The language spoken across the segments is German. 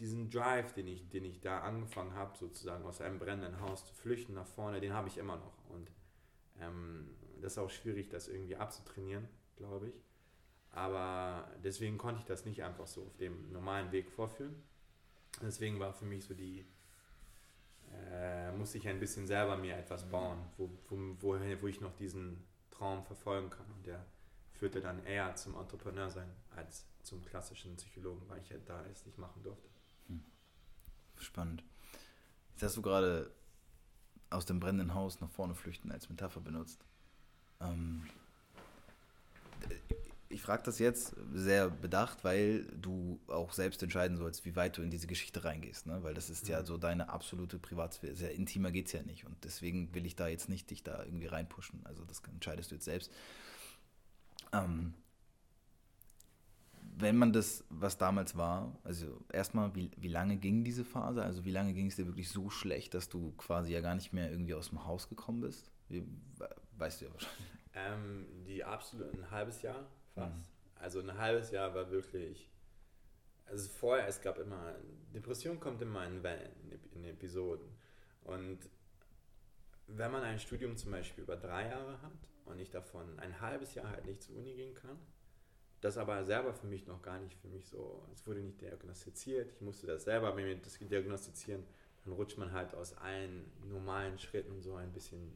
diesen Drive, den ich, den ich da angefangen habe, sozusagen aus einem brennenden Haus zu flüchten nach vorne, den habe ich immer noch. Und ähm, das ist auch schwierig, das irgendwie abzutrainieren, glaube ich. Aber deswegen konnte ich das nicht einfach so auf dem normalen Weg vorführen. Deswegen war für mich so die, äh, musste ich ein bisschen selber mir etwas mhm. bauen, wo, wo, wo, wo ich noch diesen Traum verfolgen kann. Und der führte dann eher zum Entrepreneur sein als zum klassischen Psychologen, weil ich halt da es nicht machen durfte. Hm. Spannend. Jetzt hast du gerade aus dem brennenden Haus nach vorne flüchten als Metapher benutzt. Ähm, ich frage das jetzt sehr bedacht, weil du auch selbst entscheiden sollst, wie weit du in diese Geschichte reingehst. Ne? Weil das ist ja mhm. so deine absolute Privatsphäre. Sehr intimer geht es ja nicht. Und deswegen will ich da jetzt nicht dich da irgendwie reinpushen. Also das entscheidest du jetzt selbst. Ähm, wenn man das, was damals war, also erstmal, wie, wie lange ging diese Phase? Also wie lange ging es dir wirklich so schlecht, dass du quasi ja gar nicht mehr irgendwie aus dem Haus gekommen bist? Wie, weißt du ja wahrscheinlich. Ähm, die absolut ein halbes Jahr fast. Mhm. Also ein halbes Jahr war wirklich. Also vorher, es gab immer. Depression kommt immer in Wellen, in Episoden. Und wenn man ein Studium zum Beispiel über drei Jahre hat und ich davon ein halbes Jahr halt nicht zur Uni gehen kann, das aber selber für mich noch gar nicht für mich so, es wurde nicht diagnostiziert, ich musste das selber mir das diagnostizieren, dann rutscht man halt aus allen normalen Schritten so ein bisschen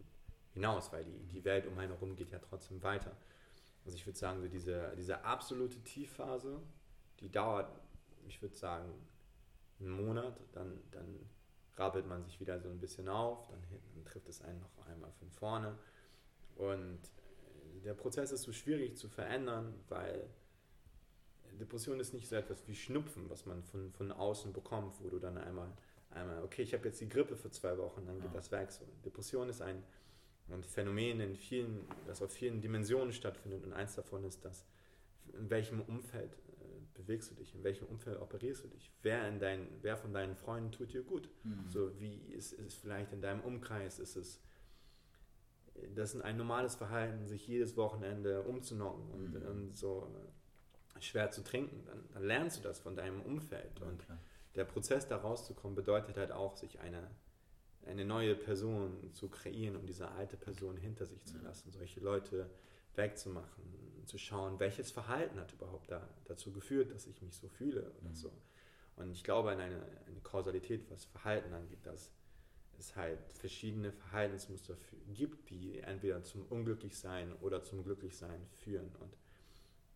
hinaus, weil die, die Welt um einen herum geht ja trotzdem weiter. Also ich würde sagen, so diese, diese absolute Tiefphase, die dauert, ich würde sagen, einen Monat, dann, dann rappelt man sich wieder so ein bisschen auf, dann, dann trifft es einen noch einmal von vorne und der Prozess ist so schwierig zu verändern, weil Depression ist nicht so etwas wie Schnupfen, was man von, von außen bekommt, wo du dann einmal, einmal okay, ich habe jetzt die Grippe für zwei Wochen, dann geht ja. das weg. So, Depression ist ein, ein Phänomen, in vielen, das auf vielen Dimensionen stattfindet und eins davon ist das, in welchem Umfeld äh, bewegst du dich, in welchem Umfeld operierst du dich, wer, in dein, wer von deinen Freunden tut dir gut, mhm. so wie ist es vielleicht in deinem Umkreis, ist es das ist ein normales Verhalten, sich jedes Wochenende umzunocken und, mhm. und so schwer zu trinken, dann, dann, lernst du das von deinem Umfeld. Ja, und klar. der Prozess, da rauszukommen, bedeutet halt auch, sich eine, eine neue Person zu kreieren und diese alte Person hinter sich zu ja. lassen, solche Leute wegzumachen, zu schauen, welches Verhalten hat überhaupt da, dazu geführt, dass ich mich so fühle oder mhm. so. Und ich glaube an eine, eine Kausalität, was Verhalten angeht, dass es halt verschiedene Verhaltensmuster gibt, die entweder zum Unglücklichsein oder zum Glücklichsein führen. Und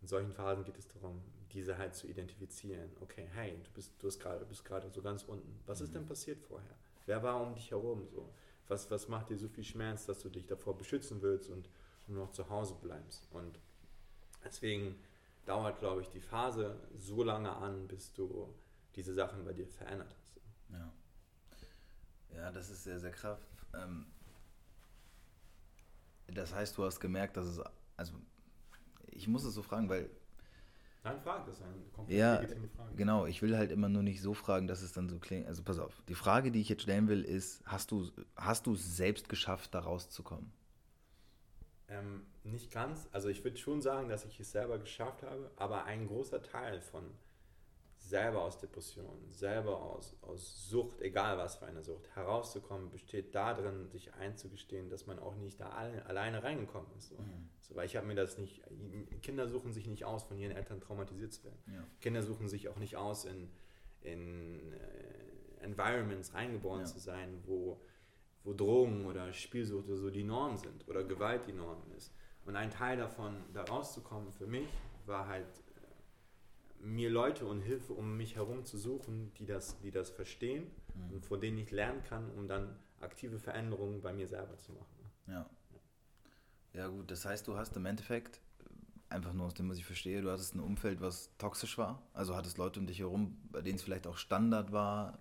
in solchen Phasen geht es darum, diese halt zu identifizieren. Okay, hey, du bist, du hast grade, bist gerade so ganz unten. Was ist denn mhm. passiert vorher? Wer war um dich herum so? Was, was macht dir so viel Schmerz, dass du dich davor beschützen willst und nur noch zu Hause bleibst? Und deswegen dauert, glaube ich, die Phase so lange an, bis du diese Sachen bei dir verändert hast. Ja. Ja, das ist sehr, sehr kraft. Ähm, das heißt, du hast gemerkt, dass es, also ich muss es so fragen, weil Nein, frag, das ist eine komplett ja, legitime Frage. Genau, ich will halt immer nur nicht so fragen, dass es dann so klingt. Also pass auf, die Frage, die ich jetzt stellen will, ist, hast du hast du es selbst geschafft, da rauszukommen? Ähm, nicht ganz. Also ich würde schon sagen, dass ich es selber geschafft habe, aber ein großer Teil von selber aus Depressionen, selber aus, aus Sucht, egal was für eine Sucht, herauszukommen, besteht darin, sich einzugestehen, dass man auch nicht da alle, alleine reingekommen ist. So. Mhm. So, weil ich habe mir das nicht, Kinder suchen sich nicht aus, von ihren Eltern traumatisiert zu werden. Ja. Kinder suchen sich auch nicht aus, in, in äh, Environments reingeboren ja. zu sein, wo, wo Drogen oder Spielsucht oder so die Norm sind oder Gewalt die Norm ist. Und ein Teil davon, da rauszukommen für mich, war halt mir Leute und Hilfe um mich herum zu suchen, die das, die das verstehen mhm. und von denen ich lernen kann, um dann aktive Veränderungen bei mir selber zu machen. Ja. Ja, gut, das heißt, du hast im Endeffekt, einfach nur aus dem, was ich verstehe, du hattest ein Umfeld, was toxisch war. Also hattest Leute um dich herum, bei denen es vielleicht auch Standard war,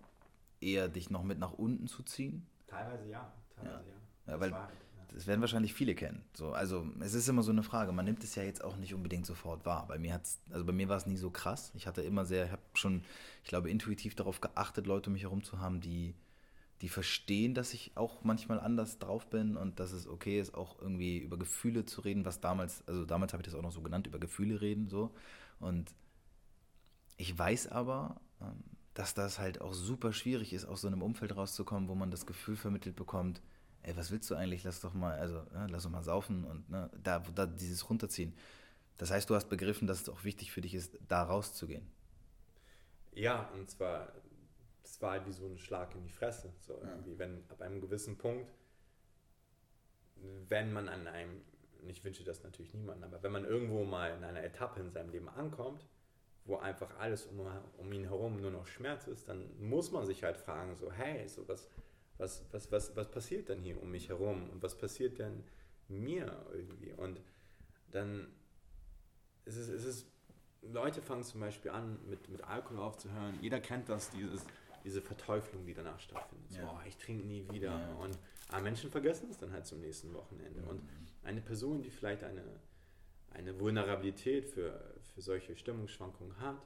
eher dich noch mit nach unten zu ziehen? Teilweise ja. Teilweise ja. ja. ja weil, war, das werden wahrscheinlich viele kennen. So, also es ist immer so eine Frage. Man nimmt es ja jetzt auch nicht unbedingt sofort wahr. Bei mir hat's, also bei mir war es nie so krass. Ich hatte immer sehr, ich habe schon, ich glaube, intuitiv darauf geachtet, Leute um mich herum zu haben, die, die verstehen, dass ich auch manchmal anders drauf bin und dass es okay ist, auch irgendwie über Gefühle zu reden, was damals, also damals habe ich das auch noch so genannt, über Gefühle reden so. Und ich weiß aber, ähm, dass das halt auch super schwierig ist, aus so einem Umfeld rauszukommen, wo man das Gefühl vermittelt bekommt, ey, was willst du eigentlich? Lass doch mal, also ne, lass doch mal saufen und ne, da, da dieses runterziehen. Das heißt, du hast begriffen, dass es auch wichtig für dich ist, da rauszugehen. Ja, und zwar, es war halt wie so ein Schlag in die Fresse. So irgendwie, wenn ab einem gewissen Punkt, wenn man an einem, ich wünsche das natürlich niemandem, aber wenn man irgendwo mal in einer Etappe in seinem Leben ankommt, wo einfach alles um, um ihn herum nur noch Schmerz ist, dann muss man sich halt fragen, so, hey, so was, was, was, was, was passiert denn hier um mich herum und was passiert denn mir irgendwie? Und dann ist es, ist es Leute fangen zum Beispiel an, mit, mit Alkohol aufzuhören. Jeder kennt das, dieses, diese Verteuflung, die danach stattfindet. So, Ja. oh, ich trinke nie wieder. Ja. Und aber Menschen vergessen es dann halt zum nächsten Wochenende. Und eine Person, die vielleicht eine, eine Vulnerabilität für, für solche Stimmungsschwankungen hat,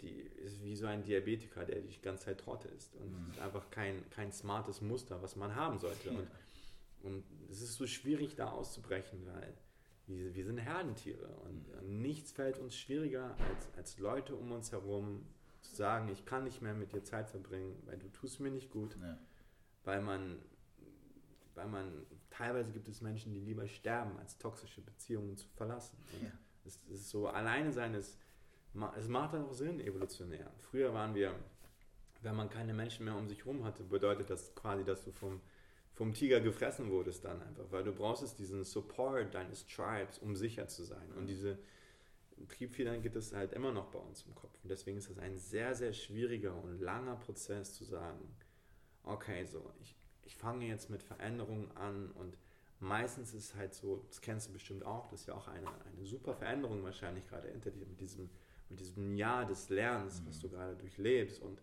die ist wie so ein Diabetiker, der die ganze Zeit Torte isst. Und es ist einfach kein, kein smartes Muster, was man haben sollte. Und, und es ist so schwierig, da auszubrechen, weil wir, wir sind Herdentiere. Und äh, nichts fällt uns schwieriger, als, als Leute um uns herum zu sagen, ich kann nicht mehr mit dir Zeit verbringen, weil du tust mir nicht gut Ja. weil man, weil man, teilweise gibt es Menschen, die lieber sterben, als toxische Beziehungen zu verlassen. Ja. es, es ist so, alleine sein ist, es macht dann auch Sinn, evolutionär. Früher waren wir, wenn man keine Menschen mehr um sich herum hatte, bedeutet das quasi, dass du vom, vom Tiger gefressen wurdest dann einfach, weil du brauchst es diesen Support deines Tribes, um sicher zu sein. Und diese Triebfedern gibt es halt immer noch bei uns im Kopf. Und deswegen ist es ein sehr, sehr schwieriger und langer Prozess zu sagen, okay, so, ich, ich fange jetzt mit Veränderungen an und meistens ist es halt so, das kennst du bestimmt auch, das ist ja auch eine, eine super Veränderung wahrscheinlich gerade hinter dir mit diesem, mit diesem Jahr des Lernens, was du gerade durchlebst und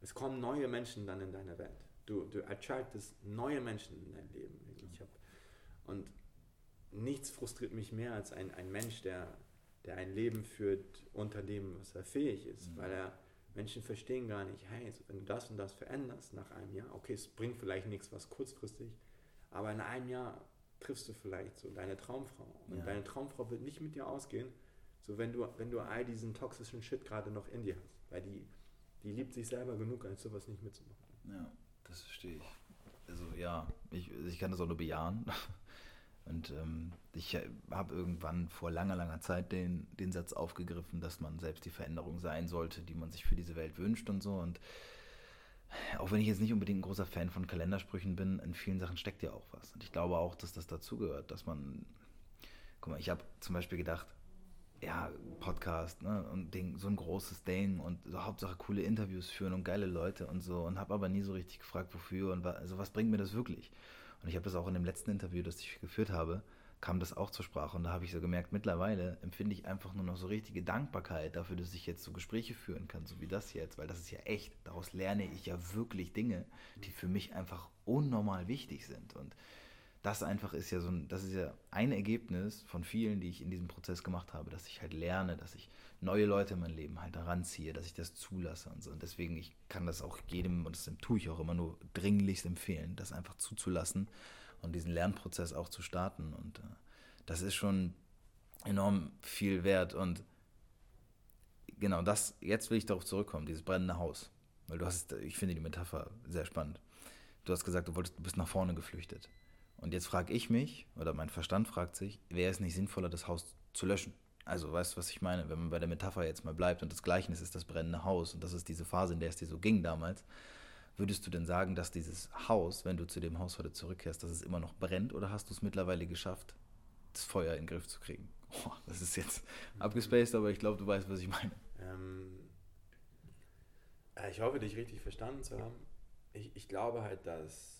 es kommen neue Menschen dann in deine Welt. Du, du attractest neue Menschen in dein Leben. Ich hab, und nichts frustriert mich mehr als ein, ein Mensch, der, der ein Leben führt unter dem, was er fähig ist, weil er Menschen verstehen gar nicht, hey, wenn du das und das veränderst nach einem Jahr, okay, es bringt vielleicht nichts, was kurzfristig, aber in einem Jahr triffst du vielleicht so deine Traumfrau und Ja. deine Traumfrau wird nicht mit dir ausgehen, so wenn du, wenn du all diesen toxischen Shit gerade noch in dir hast, weil die, die liebt sich selber genug, als sowas nicht mitzumachen. Ja, das verstehe ich. Also ja, ich, ich kann das auch nur bejahen. Und ähm, ich habe irgendwann vor langer, langer Zeit den, den Satz aufgegriffen, dass man selbst die Veränderung sein sollte, die man sich für diese Welt wünscht und so. Und auch wenn ich jetzt nicht unbedingt ein großer Fan von Kalendersprüchen bin, in vielen Sachen steckt ja auch was. Und ich glaube auch, dass das dazugehört, dass man, guck mal, ich habe zum Beispiel gedacht, ja, Podcast, ne, und Ding, so ein großes Ding und so Hauptsache coole Interviews führen und geile Leute und so und habe aber nie so richtig gefragt, wofür und wa also was bringt mir das wirklich? Und ich habe das auch in dem letzten Interview, das ich geführt habe, kam das auch zur Sprache und da habe ich so gemerkt, mittlerweile empfinde ich einfach nur noch so richtige Dankbarkeit dafür, dass ich jetzt so Gespräche führen kann, so wie das jetzt, weil das ist ja echt, daraus lerne ich ja wirklich Dinge, die für mich einfach unnormal wichtig sind und das einfach ist ja so ein, das ist ja ein Ergebnis von vielen, die ich in diesem Prozess gemacht habe, dass ich halt lerne, dass ich neue Leute in mein Leben halt heranziehe, dass ich das zulasse und so. Und deswegen, ich kann das auch jedem, und das tue ich auch immer nur dringlichst empfehlen, das einfach zuzulassen und diesen Lernprozess auch zu starten. Und äh, das ist schon enorm viel wert. Und genau das, jetzt will ich darauf zurückkommen, dieses brennende Haus. Weil du hast, ich finde die Metapher sehr spannend. Du hast gesagt, du wolltest, du bist nach vorne geflüchtet. Und jetzt frage ich mich, oder mein Verstand fragt sich, wäre es nicht sinnvoller, das Haus zu löschen? Also, weißt du, was ich meine? Wenn man bei der Metapher jetzt mal bleibt und das Gleichnis ist das brennende Haus und das ist diese Phase, in der es dir so ging damals, würdest du denn sagen, dass dieses Haus, wenn du zu dem Haus heute zurückkehrst, dass es immer noch brennt oder hast du es mittlerweile geschafft, das Feuer in den Griff zu kriegen? Oh, das ist jetzt abgespaced, aber ich glaube, du weißt, was ich meine. Ähm, äh, ich hoffe, dich richtig verstanden zu haben. Ich, ich glaube halt, dass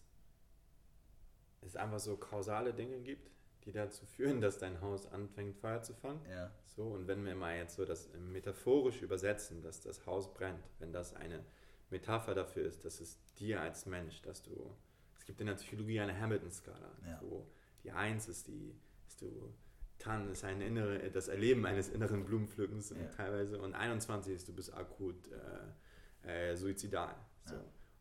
es einfach so kausale Dinge gibt, die dazu führen, dass dein Haus anfängt, Feuer zu fangen. Ja. So, und wenn wir mal jetzt so das metaphorisch übersetzen, dass das Haus brennt, wenn das eine Metapher dafür ist, dass es dir als Mensch, dass du, es gibt in der Psychologie eine Hamilton-Skala, Ja. wo die Eins ist die, ist du, Tan ist ein innere, das Erleben eines inneren Blumenpflückens Ja. teilweise und 21 ist, du bist akut äh, äh, suizidal. So.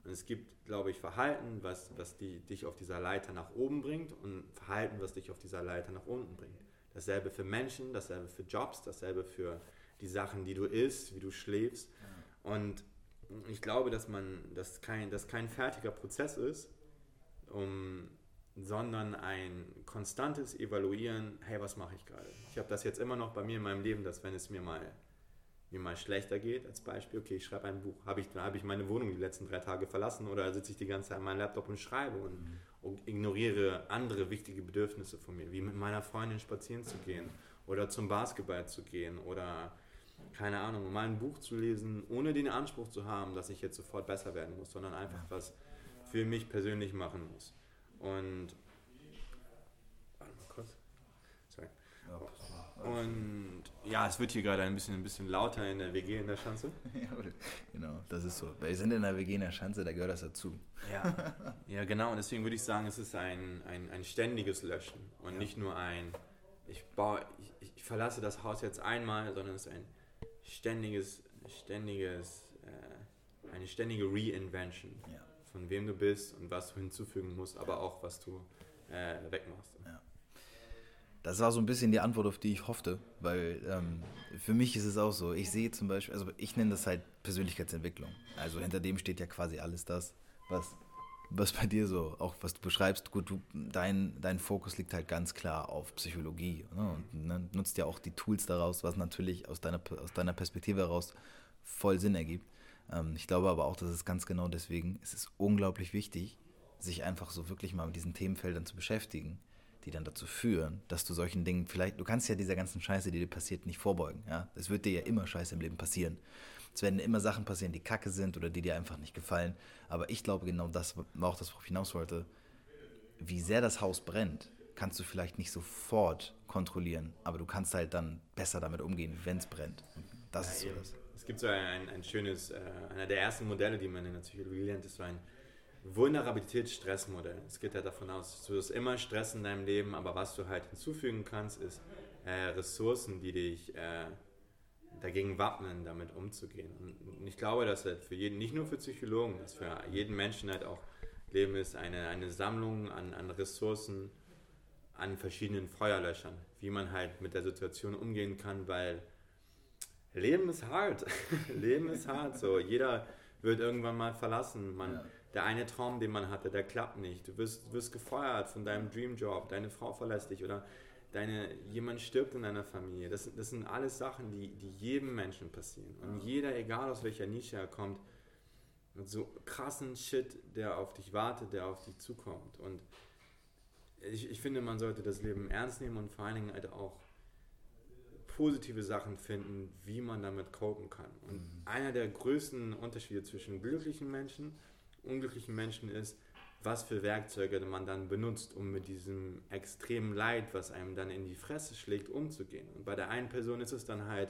Und es gibt, glaube ich, Verhalten, was, was die, dich auf dieser Leiter nach oben bringt und Verhalten, was dich auf dieser Leiter nach unten bringt. Dasselbe für Menschen, dasselbe für Jobs, dasselbe für die Sachen, die du isst, wie du schläfst. Und ich glaube, dass man, dass kein, dass kein fertiger Prozess ist, um, sondern ein konstantes Evaluieren, hey, was mache ich gerade? Ich habe das jetzt immer noch bei mir in meinem Leben, dass wenn es mir mal mir mal schlechter geht, als Beispiel, okay, ich schreibe ein Buch, habe ich, habe ich meine Wohnung die letzten drei Tage verlassen oder sitze ich die ganze Zeit an meinem Laptop und schreibe und, mhm. und ignoriere andere wichtige Bedürfnisse von mir, wie mit meiner Freundin spazieren zu gehen oder zum Basketball zu gehen oder keine Ahnung, mal ein Buch zu lesen, ohne den Anspruch zu haben, dass ich jetzt sofort besser werden muss, sondern einfach ja. was für mich persönlich machen muss. Und warte mal kurz. Sorry. Und ja, es wird hier gerade ein bisschen, ein bisschen lauter in der WG in der Schanze. ja, genau, das ist so. Wir sind in der WG in der Schanze, da gehört das dazu. Ja, ja genau. Und deswegen würde ich sagen, es ist ein, ein, ein ständiges Löschen und ja. nicht nur ein, ich, baue, ich, ich verlasse das Haus jetzt einmal, sondern es ist ein ständiges, ständiges, äh, eine ständige Reinvention ja. von wem du bist und was du hinzufügen musst, aber auch was du äh, wegmachst. Das war so ein bisschen die Antwort, auf die ich hoffte, weil ähm, für mich ist es auch so. Ich sehe zum Beispiel, also ich nenne das halt Persönlichkeitsentwicklung. Also hinter dem steht ja quasi alles das, was was bei dir so, auch was du beschreibst, gut, du, dein, dein Fokus liegt halt ganz klar auf Psychologie ne? und ne, nutzt ja auch die Tools daraus, was natürlich aus deiner, aus deiner Perspektive heraus voll Sinn ergibt. Ähm, ich glaube aber auch, dass es ganz genau deswegen, es ist unglaublich wichtig, sich einfach so wirklich mal mit diesen Themenfeldern zu beschäftigen, die dann dazu führen, dass du solchen Dingen vielleicht, du kannst ja dieser ganzen Scheiße, die dir passiert, nicht vorbeugen. Ja? Es wird dir ja immer Scheiße im Leben passieren. Es werden immer Sachen passieren, die kacke sind oder die dir einfach nicht gefallen. Aber ich glaube, genau das war auch das, worauf ich hinaus wollte. Wie sehr das Haus brennt, kannst du vielleicht nicht sofort kontrollieren, aber du kannst halt dann besser damit umgehen, wenn es brennt. Das ja, ist so das. Es gibt so ein, ein schönes, äh, einer der ersten Modelle, die man in der Psychologie lernt, ist so ein Vulnerabilitäts-Stressmodell. Es geht ja davon aus, du hast immer Stress in deinem Leben, aber was du halt hinzufügen kannst, ist äh, Ressourcen, die dich äh, dagegen wappnen, damit umzugehen. Und ich glaube, dass halt für jeden, nicht nur für Psychologen, dass für jeden Menschen halt auch Leben ist eine, eine Sammlung an, an Ressourcen, an verschiedenen Feuerlöchern, wie man halt mit der Situation umgehen kann, weil Leben ist hart. Leben ist hart. So, jeder wird irgendwann mal verlassen. Man, ja. Der eine Traum, den man hatte, der klappt nicht. Du wirst, wirst gefeuert von deinem Dreamjob, deine Frau verlässt dich oder deine, jemand stirbt in deiner Familie. Das, das sind alles Sachen, die, die jedem Menschen passieren. Und jeder, egal aus welcher Nische er kommt, mit so krassen Shit, der auf dich wartet, der auf dich zukommt. Und ich, ich finde, man sollte das Leben ernst nehmen und vor allen Dingen halt auch positive Sachen finden, wie man damit copen kann. Und mhm. einer der größten Unterschiede zwischen glücklichen Menschen und unglücklichen Menschen ist, was für Werkzeuge man dann benutzt, um mit diesem extremen Leid, was einem dann in die Fresse schlägt, umzugehen. Und bei der einen Person ist es dann halt,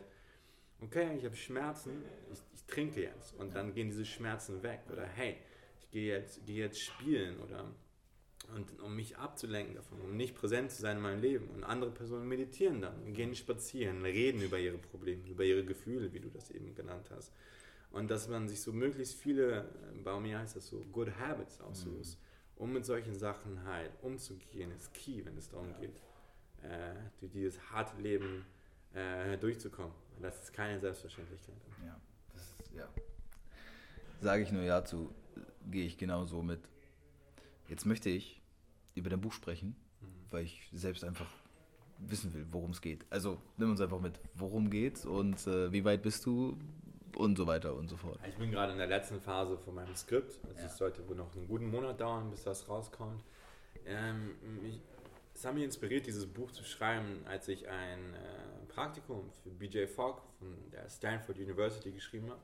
okay, ich habe Schmerzen, ich, ich, trinke jetzt und dann gehen diese Schmerzen weg. Oder hey, ich gehe jetzt, gehe jetzt spielen oder und um mich abzulenken davon, um nicht präsent zu sein in meinem Leben. Und andere Personen meditieren dann, gehen spazieren, reden über ihre Probleme, über ihre Gefühle, wie du das eben genannt hast. Und dass man sich so möglichst viele, bei mir heißt das so, good habits aussucht, mhm. um mit solchen Sachen halt umzugehen, ist key, wenn es darum ja. geht, äh, durch dieses harte Leben äh, durchzukommen. Das ist keine Selbstverständlichkeit. Ja, das ist, ja. Sage ich nur ja zu, gehe ich genauso mit. Jetzt möchte ich über dein Buch sprechen, mhm. weil ich selbst einfach wissen will, worum es geht. Also nimm uns einfach mit, worum geht's und äh, wie weit bist du und so weiter und so fort. Ich bin gerade in der letzten Phase von meinem Skript. Also ja. Es sollte wohl noch einen guten Monat dauern, bis das rauskommt. Ähm, ich, es hat mich inspiriert, dieses Buch zu schreiben, als ich ein äh, Praktikum für BJ Fogg von der Stanford University geschrieben habe.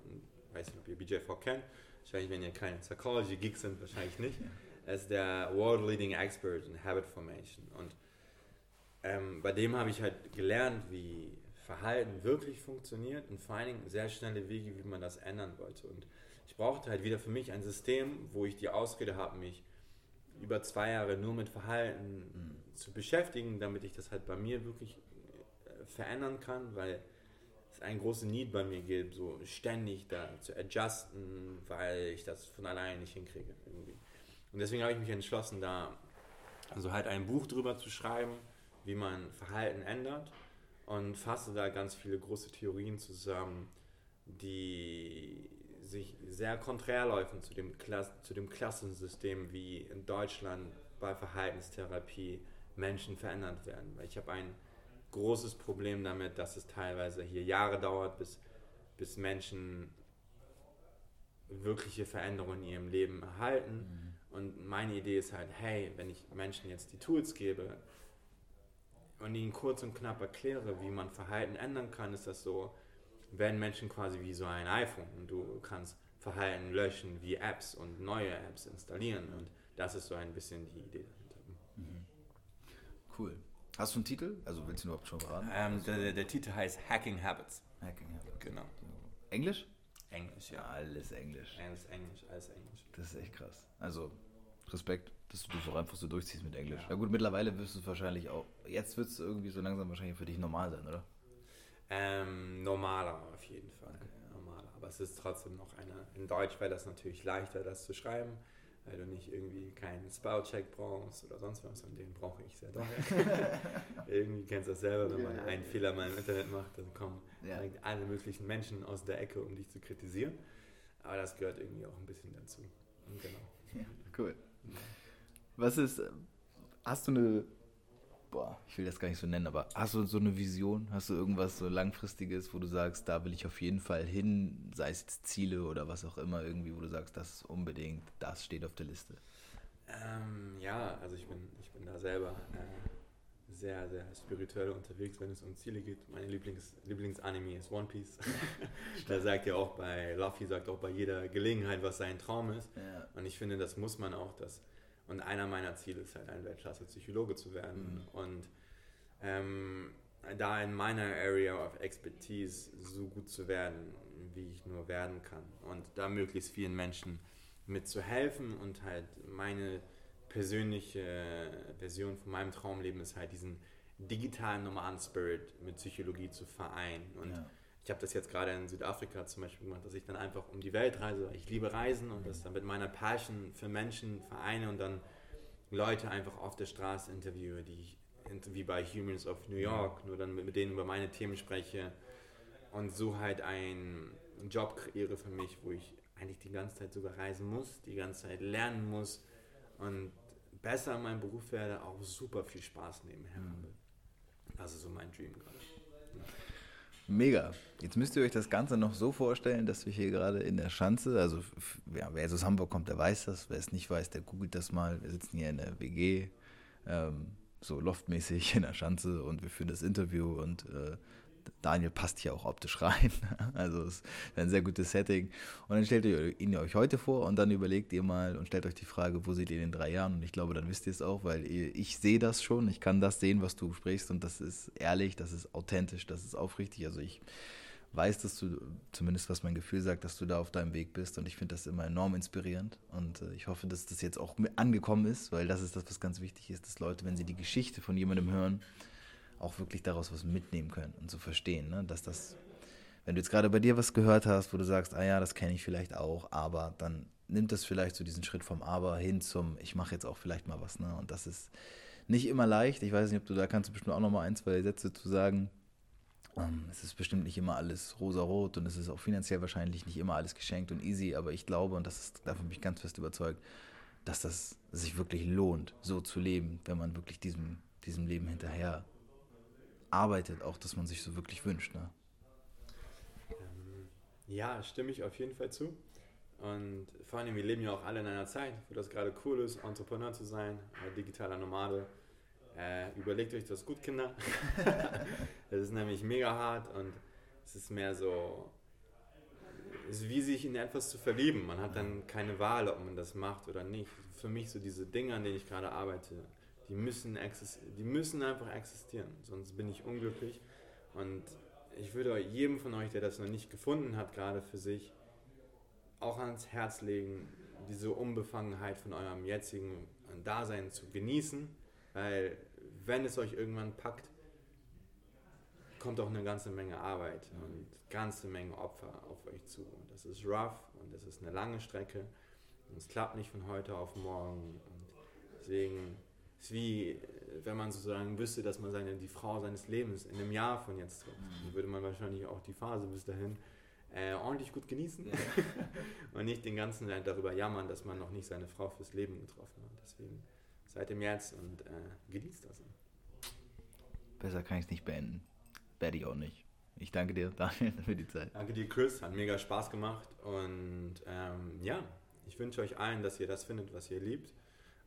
Ich weiß nicht, ob ihr BJ Fogg kennt. Wahrscheinlich, wenn ihr keine Psychology-Geeks sind, wahrscheinlich nicht. Er ist der World Leading Expert in Habit Formation. Und ähm, bei dem habe ich halt gelernt, wie Verhalten wirklich funktioniert und vor allen Dingen sehr schnelle Wege, wie man das ändern wollte. Und ich brauchte halt wieder für mich ein System, wo ich die Ausrede habe, mich über zwei Jahre nur mit Verhalten mhm. zu beschäftigen, damit ich das halt bei mir wirklich äh, verändern kann, weil es ein großes Need bei mir gibt, so ständig da zu adjusten, weil ich das von alleine nicht hinkriege irgendwie. Und deswegen habe ich mich entschlossen, da also halt ein Buch drüber zu schreiben, wie man Verhalten ändert und fasse da ganz viele große Theorien zusammen, die sich sehr konträr laufen zu dem, Klass zu dem Klassensystem, wie in Deutschland bei Verhaltenstherapie Menschen verändert werden. Weil ich habe ein großes Problem damit, dass es teilweise hier Jahre dauert, bis, bis Menschen wirkliche Veränderungen in ihrem Leben erhalten. Mhm. Und meine Idee ist halt, hey, wenn ich Menschen jetzt die Tools gebe und ihnen kurz und knapp erkläre, wie man Verhalten ändern kann, ist das so, werden Menschen quasi wie so ein iPhone und du kannst Verhalten löschen wie Apps und neue Apps installieren und das ist so ein bisschen die Idee dahinter. Mhm. Cool. Hast du einen Titel? Also willst du überhaupt schon verraten? Ähm, der, der, Titel heißt Hacking Habits. Hacking Habits. Genau. Englisch? Englisch, ja. Alles Englisch. Alles Englisch, alles Englisch. Das ist echt krass. Also Respekt, dass du das auch einfach so durchziehst mit Englisch. Ja, ja gut, mittlerweile wirst du es wahrscheinlich auch, jetzt wird es irgendwie so langsam wahrscheinlich für dich normal sein, oder? Ähm, normaler auf jeden Fall. Okay. Normaler. Aber es ist trotzdem noch eine. In Deutsch wäre das natürlich leichter, das zu schreiben, weil du nicht irgendwie keinen Spellcheck brauchst oder sonst was. Und den brauche ich sehr doll. irgendwie kennst du das selber, wenn man einen Fehler mal im Internet macht, dann kommen ja. alle möglichen Menschen aus der Ecke, um dich zu kritisieren. Aber das gehört irgendwie auch ein bisschen dazu. Und genau. Ja, cool. Was ist, hast du eine boah, ich will das gar nicht so nennen, aber hast du so eine Vision? Hast du irgendwas so langfristiges, wo du sagst, da will ich auf jeden Fall hin, sei es Ziele oder was auch immer irgendwie, wo du sagst, das unbedingt, das steht auf der Liste? Ähm, ja, also ich bin, ich bin da selber äh, sehr, sehr spirituell unterwegs, wenn es um Ziele geht. Meine Lieblings, Lieblingsanime ist One Piece. da sagt ja auch bei, Luffy sagt auch bei jeder Gelegenheit, was sein Traum ist. Ja. Und ich finde, das muss man auch, das und einer meiner Ziele ist halt ein Weltklasse-Psychologe zu werden. Mhm. Und ähm, da in meiner Area of Expertise so gut zu werden, wie ich nur werden kann. Und da möglichst vielen Menschen mitzuhelfen und halt meine persönliche Version von meinem Traumleben ist halt diesen digitalen Nomaden-Spirit mit Psychologie zu vereinen. Und ja ich habe das jetzt gerade in Südafrika zum Beispiel gemacht, dass ich dann einfach um die Welt reise. Ich liebe Reisen und das dann mit meiner Passion für Menschen vereine und dann Leute einfach auf der Straße interviewe, die ich wie bei Humans of New York, nur dann mit denen über meine Themen spreche und so halt einen Job kreiere für mich, wo ich eigentlich die ganze Zeit sogar reisen muss, die ganze Zeit lernen muss und besser in meinem Beruf werde, auch super viel Spaß nebenher habe. Das ist so mein Dream gerade. Mega. Jetzt müsst ihr euch das Ganze noch so vorstellen, dass wir hier gerade in der Schanze, also ja, wer aus Hamburg kommt, der weiß das. Wer es nicht weiß, der googelt das mal. Wir sitzen hier in der WG, ähm, so loftmäßig in der Schanze und wir führen das Interview und äh, Daniel passt hier auch optisch rein. Also es ist ein sehr gutes Setting. Und dann stellt ihr ihn euch heute vor und dann überlegt ihr mal und stellt euch die Frage, wo seht ihr ihn in drei Jahren? Und ich glaube, dann wisst ihr es auch, weil ich sehe das schon. Ich kann das sehen, was du sprichst und das ist ehrlich, das ist authentisch, das ist aufrichtig. Also ich weiß, dass du, zumindest was mein Gefühl sagt, dass du da auf deinem Weg bist und ich finde das immer enorm inspirierend und äh, ich hoffe, dass das jetzt auch angekommen ist, weil das ist das, was ganz wichtig ist, dass Leute, wenn sie die Geschichte von jemandem hören, auch wirklich daraus was mitnehmen können und zu verstehen, ne? dass das, wenn du jetzt gerade bei dir was gehört hast, wo du sagst, ah ja, das kenne ich vielleicht auch, aber dann nimmt das vielleicht so diesen Schritt vom Aber hin zum, ich mache jetzt auch vielleicht mal was. Ne? Und das ist nicht immer leicht. Ich weiß nicht, ob du da kannst du bestimmt auch noch mal ein, zwei Sätze zu sagen. Um, ähm, es ist bestimmt nicht immer alles rosa-rot und es ist auch finanziell wahrscheinlich nicht immer alles geschenkt und easy, aber ich glaube, und das ist, davon bin ich ganz fest überzeugt, dass das sich wirklich lohnt, so zu leben, wenn man wirklich diesem, diesem Leben hinterher arbeitet, auch dass man sich so wirklich wünscht. Ne? Ähm, ja, stimme ich auf jeden Fall zu. Und vor allem, wir leben ja auch alle in einer Zeit, wo das gerade cool ist, Entrepreneur zu sein, digitaler Nomade. Äh, überlegt euch das gut, Kinder. das ist nämlich mega hart und es ist mehr so, es ist wie sich in etwas zu verlieben. Man hat dann keine Wahl, ob man das macht oder nicht. Für mich so diese Dinge, an denen ich gerade arbeite, die müssen, die müssen einfach existieren, sonst bin ich unglücklich. Und ich würde jedem von euch, der das noch nicht gefunden hat, gerade für sich, auch ans Herz legen, diese Unbefangenheit von eurem jetzigen Dasein zu genießen, weil wenn es euch irgendwann packt, kommt auch eine ganze Menge Arbeit und ganze Menge Opfer auf euch zu. Und das ist rough und das ist eine lange Strecke und es klappt nicht von heute auf morgen. Und deswegen es ist wie, äh, wenn man sozusagen wüsste, dass man seine, die Frau seines Lebens in einem Jahr von jetzt trifft. Mhm. Dann würde man wahrscheinlich auch die Phase bis dahin äh, ordentlich gut genießen Ja. und nicht den ganzen Tag darüber jammern, dass man noch nicht seine Frau fürs Leben getroffen hat. Deswegen seid im Jetzt und äh, genießt das. Besser kann ich es nicht beenden. Werde ich auch nicht. Ich danke dir, Daniel, für die Zeit. Danke dir, Chris. Hat mega Spaß gemacht. Und ähm, ja, ich wünsche euch allen, dass ihr das findet, was ihr liebt.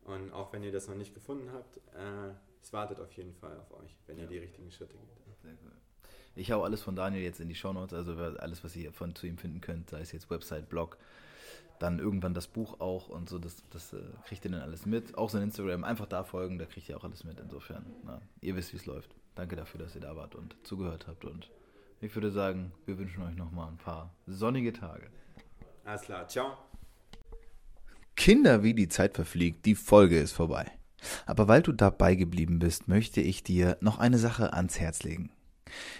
Und auch wenn ihr das noch nicht gefunden habt, äh, es wartet auf jeden Fall auf euch, wenn ihr Ja. die richtigen Schritte geht. Sehr cool. Ich hau alles von Daniel jetzt in die Shownotes, also wer- alles, was ihr von zu ihm finden könnt, sei es jetzt Website, Blog, dann irgendwann das Buch auch und so, das, das äh, kriegt ihr dann alles mit. Auch sein Instagram, einfach da folgen, da kriegt ihr auch alles mit. Insofern, na, ihr wisst, wie es läuft. Danke dafür, dass ihr da wart und zugehört habt. Und ich würde sagen, wir wünschen euch nochmal ein paar sonnige Tage. Alles klar, ciao. Kinder, wie die Zeit verfliegt, die Folge ist vorbei. Aber weil du dabei geblieben bist, möchte ich dir noch eine Sache ans Herz legen.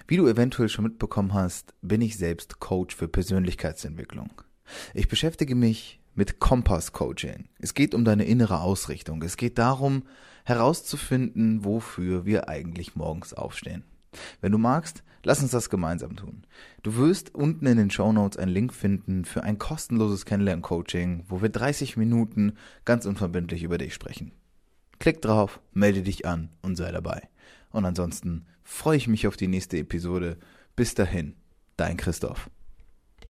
Wie du eventuell schon mitbekommen hast, bin ich selbst Coach für Persönlichkeitsentwicklung. Ich beschäftige mich mit Kompass-Coaching. Es geht um deine innere Ausrichtung. Es geht darum, herauszufinden, wofür wir eigentlich morgens aufstehen. Wenn du magst, lass uns das gemeinsam tun. Du wirst unten in den Show Notes einen Link finden für ein kostenloses Kennenlern-Coaching, wo wir 30 Minuten ganz unverbindlich über dich sprechen. Klick drauf, melde dich an und sei dabei. Und ansonsten freue ich mich auf die nächste Episode. Bis dahin, dein Christoph.